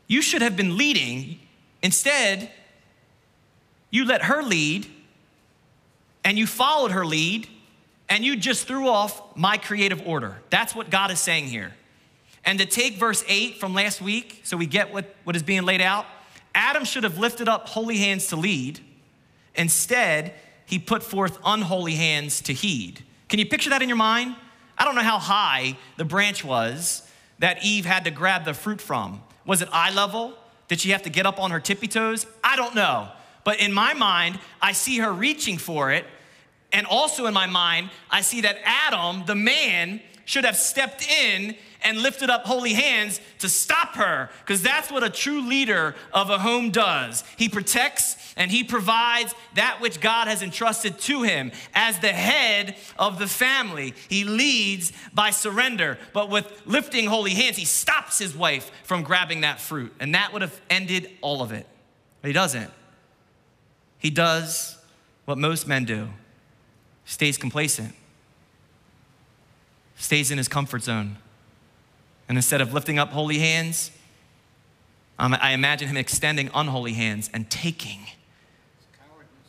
You should have been leading. Instead, you let her lead and you followed her lead and you just threw off my creative order. That's what God is saying here. And to take verse 8 from last week, so we get what, what is being laid out, Adam should have lifted up holy hands to lead. Instead, he put forth unholy hands to heed. Can you picture that in your mind? I don't know how high the branch was that Eve had to grab the fruit from. Was it eye level? Did she have to get up on her tippy toes? I don't know. But in my mind, I see her reaching for it. And also in my mind, I see that Adam, the man, should have stepped in and lifted up holy hands to stop her, because that's what a true leader of a home does. He protects and he provides that which God has entrusted to him as the head of the family. He leads by surrender, but with lifting holy hands, he stops his wife from grabbing that fruit, and that would have ended all of it. But he doesn't. He does what most men do stays complacent, stays in his comfort zone. And instead of lifting up holy hands, um, I imagine him extending unholy hands and taking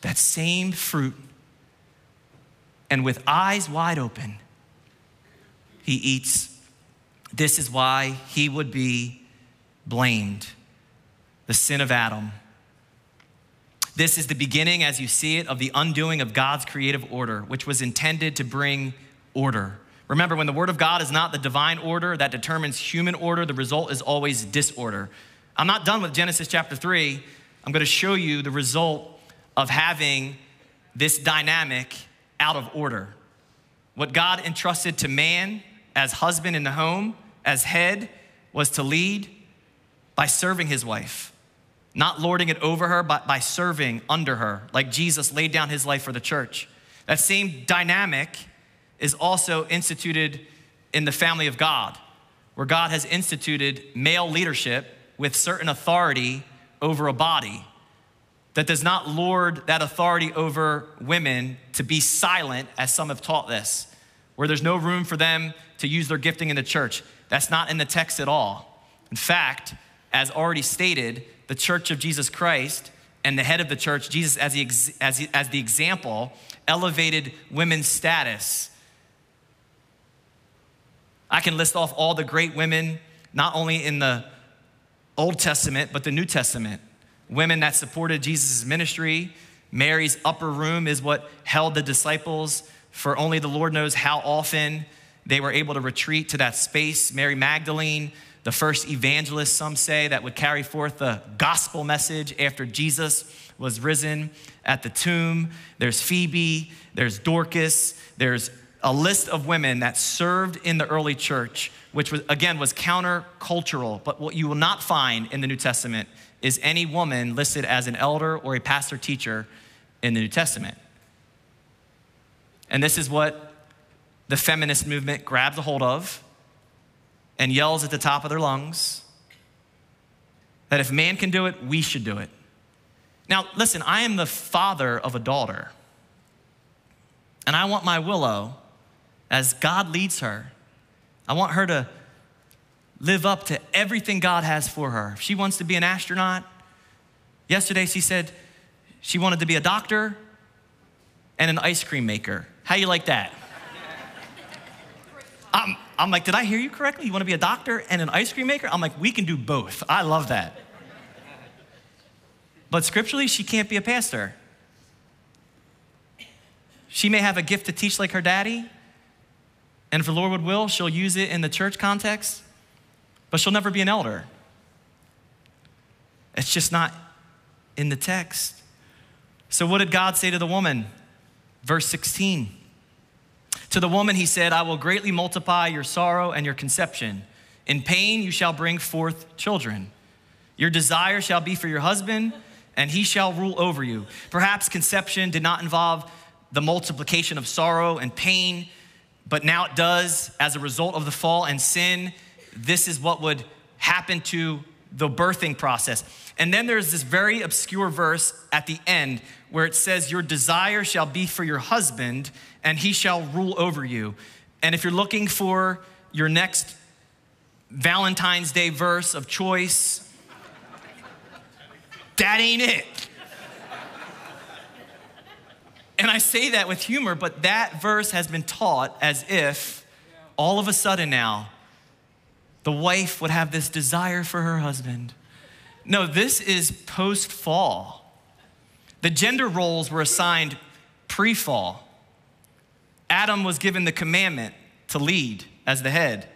that same fruit. And with eyes wide open, he eats. This is why he would be blamed the sin of Adam. This is the beginning, as you see it, of the undoing of God's creative order, which was intended to bring order. Remember, when the Word of God is not the divine order that determines human order, the result is always disorder. I'm not done with Genesis chapter 3. I'm going to show you the result of having this dynamic out of order. What God entrusted to man as husband in the home, as head, was to lead by serving his wife, not lording it over her, but by serving under her, like Jesus laid down his life for the church. That same dynamic is also instituted in the family of God, where God has instituted male leadership with certain authority over a body that does not lord that authority over women to be silent, as some have taught this, where there's no room for them to use their gifting in the church. That's not in the text at all. In fact, as already stated, the church of Jesus Christ and the head of the church, Jesus as the, as, as the example, elevated women's status I can list off all the great women, not only in the Old Testament, but the New Testament. Women that supported Jesus' ministry. Mary's upper room is what held the disciples for only the Lord knows how often they were able to retreat to that space. Mary Magdalene, the first evangelist, some say, that would carry forth the gospel message after Jesus was risen at the tomb. There's Phoebe, there's Dorcas, there's a list of women that served in the early church, which was, again was countercultural. But what you will not find in the New Testament is any woman listed as an elder or a pastor teacher in the New Testament. And this is what the feminist movement grabs a hold of and yells at the top of their lungs that if man can do it, we should do it. Now, listen, I am the father of a daughter, and I want my Willow as God leads her. I want her to live up to everything God has for her. If she wants to be an astronaut, yesterday she said she wanted to be a doctor and an ice cream maker. How you like that? (laughs) I'm, I'm like, did I hear you correctly? You want to be a doctor and an ice cream maker? I'm like, we can do both. I love that. But scripturally, she can't be a pastor. She may have a gift to teach like her daddy, and if the Lord would will, she'll use it in the church context, but she'll never be an elder. It's just not in the text. So, what did God say to the woman? Verse 16. To the woman, he said, I will greatly multiply your sorrow and your conception. In pain, you shall bring forth children. Your desire shall be for your husband, and he shall rule over you. Perhaps conception did not involve the multiplication of sorrow and pain, but now it does as a result of the fall and sin. This is what would happen to the birthing process. And then there's this very obscure verse at the end where it says, Your desire shall be for your husband, and he shall rule over you. And if you're looking for your next Valentine's Day verse of choice, that ain't it. And I say that with humor, but that verse has been taught as if all of a sudden now the wife would have this desire for her husband. No, this is post fall. The gender roles were assigned pre fall. Adam was given the commandment to lead as the head.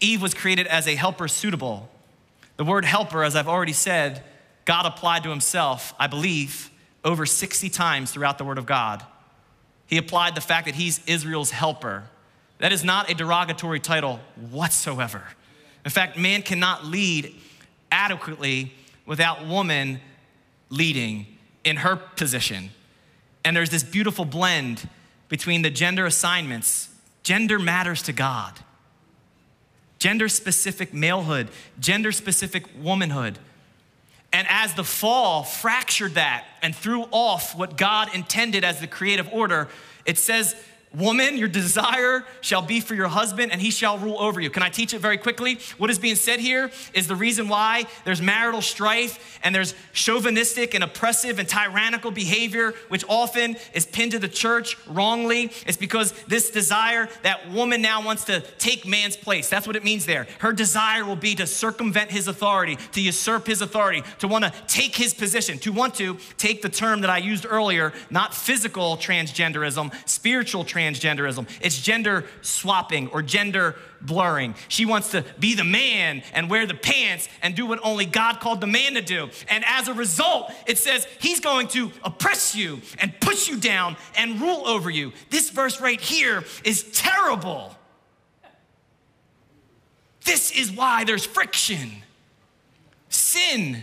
Eve was created as a helper suitable. The word helper, as I've already said, God applied to himself, I believe, over 60 times throughout the Word of God. He applied the fact that he's Israel's helper. That is not a derogatory title whatsoever. In fact, man cannot lead adequately without woman leading in her position. And there's this beautiful blend between the gender assignments. Gender matters to God. Gender specific malehood, gender specific womanhood. And as the fall fractured that and threw off what God intended as the creative order, it says Woman, your desire shall be for your husband, and he shall rule over you. Can I teach it very quickly? What is being said here is the reason why there's marital strife and there's chauvinistic and oppressive and tyrannical behavior, which often is pinned to the church wrongly. It's because this desire, that woman now wants to take man's place. That's what it means there. Her desire will be to circumvent his authority, to usurp his authority, to want to take his position, to want to take the term that I used earlier, not physical transgenderism, spiritual transgenderism transgenderism. It's gender swapping or gender blurring. She wants to be the man and wear the pants and do what only God called the man to do. And as a result, it says he's going to oppress you and push you down and rule over you. This verse right here is terrible. This is why there's friction, sin,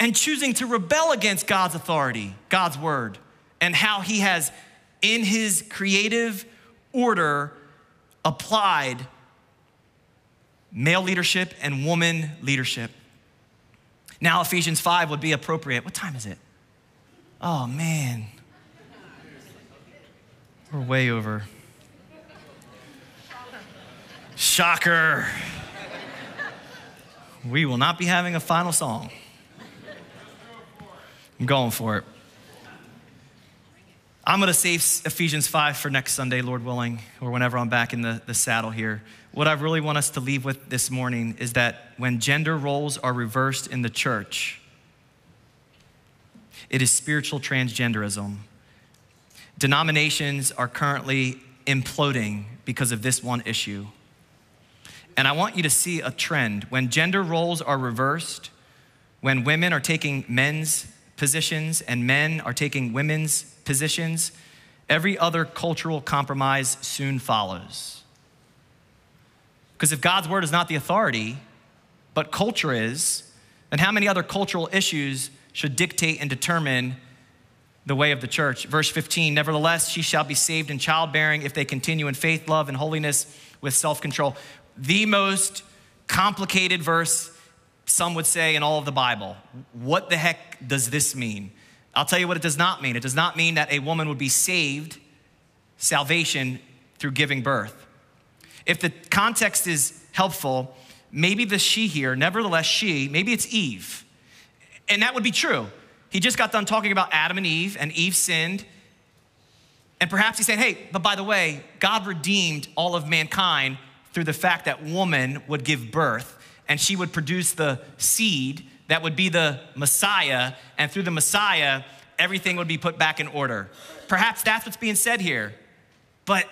and choosing to rebel against God's authority, God's word, and how he has in his creative order applied male leadership and woman leadership. Now, Ephesians 5 would be appropriate. What time is it? Oh, man. We're way over. Shocker. We will not be having a final song. I'm going for it. I'm going to save Ephesians 5 for next Sunday, Lord willing, or whenever I'm back in the, the saddle here. What I really want us to leave with this morning is that when gender roles are reversed in the church, it is spiritual transgenderism. Denominations are currently imploding because of this one issue. And I want you to see a trend. When gender roles are reversed, when women are taking men's positions and men are taking women's positions, every other cultural compromise soon follows. Because if God's word is not the authority, but culture is, then how many other cultural issues should dictate and determine the way of the church? Verse 15, nevertheless, she shall be saved in childbearing if they continue in faith, love, and holiness with self control. The most complicated verse, some would say, in all of the Bible. What the heck does this mean? I'll tell you what it does not mean. It does not mean that a woman would be saved, salvation, through giving birth. If the context is helpful, maybe the she here, nevertheless, she, maybe it's Eve. And that would be true. He just got done talking about Adam and Eve, and Eve sinned. And perhaps he's saying, hey, but by the way, God redeemed all of mankind through the fact that woman would give birth and she would produce the seed that would be the Messiah, and through the Messiah, everything would be put back in order. Perhaps that's what's being said here, but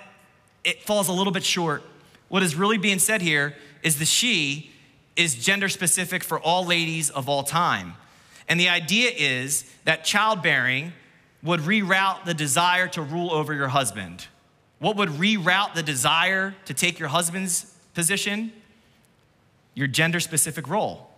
it falls a little bit short. What is really being said here is the she is gender specific for all ladies of all time. And the idea is that childbearing would reroute the desire to rule over your husband. What would reroute the desire to take your husband's position? Your gender specific role.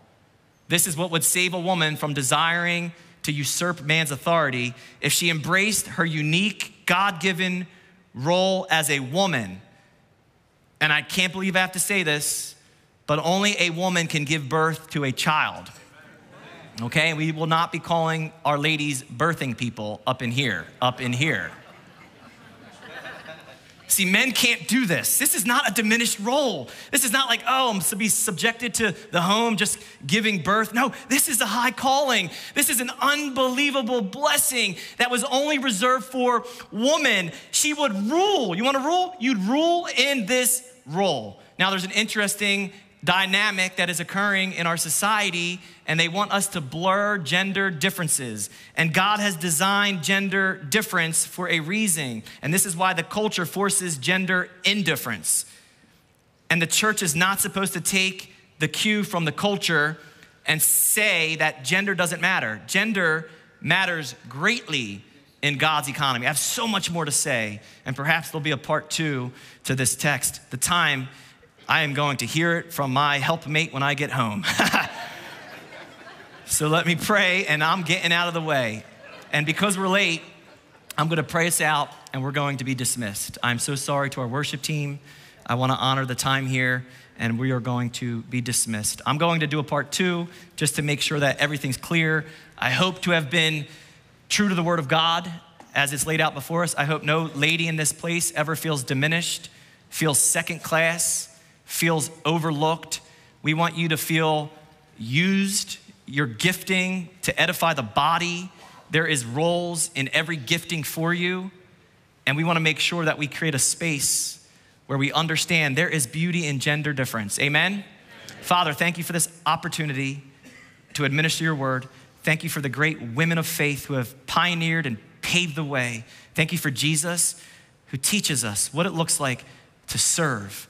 This is what would save a woman from desiring to usurp man's authority if she embraced her unique, God given role as a woman. And I can't believe I have to say this, but only a woman can give birth to a child. Okay, we will not be calling our ladies birthing people up in here, up in here. See, men can't do this. This is not a diminished role. This is not like, oh, I'm to be subjected to the home, just giving birth. No, this is a high calling. This is an unbelievable blessing that was only reserved for woman. She would rule. You want to rule? You'd rule in this role. Now, there's an interesting dynamic that is occurring in our society, and they want us to blur gender differences. And God has designed gender difference for a reason. And this is why the culture forces gender indifference. And the church is not supposed to take the cue from the culture and say that gender doesn't matter. Gender matters greatly in God's economy. I have so much more to say, and perhaps there'll be a part two to this text. The time I am going to hear it from my helpmate when I get home. (laughs) so let me pray, and I'm getting out of the way. And because we're late, I'm going to pray us out, and we're going to be dismissed. I'm so sorry to our worship team. I want to honor the time here, and we are going to be dismissed. I'm going to do a part two just to make sure that everything's clear. I hope to have been true to the Word of God as it's laid out before us. I hope no lady in this place ever feels diminished, feels second class feels overlooked. We want you to feel used, your gifting to edify the body. There is roles in every gifting for you. And we want to make sure that we create a space where we understand there is beauty in gender difference. Amen? Amen? Father, thank you for this opportunity to administer your word. Thank you for the great women of faith who have pioneered and paved the way. Thank you for Jesus who teaches us what it looks like to serve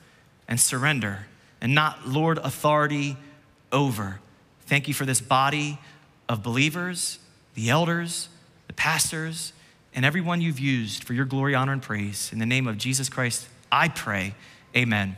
and surrender and not lord authority over. Thank you for this body of believers, the elders, the pastors, and everyone you've used for your glory, honor, and praise. In the name of Jesus Christ, I pray. Amen.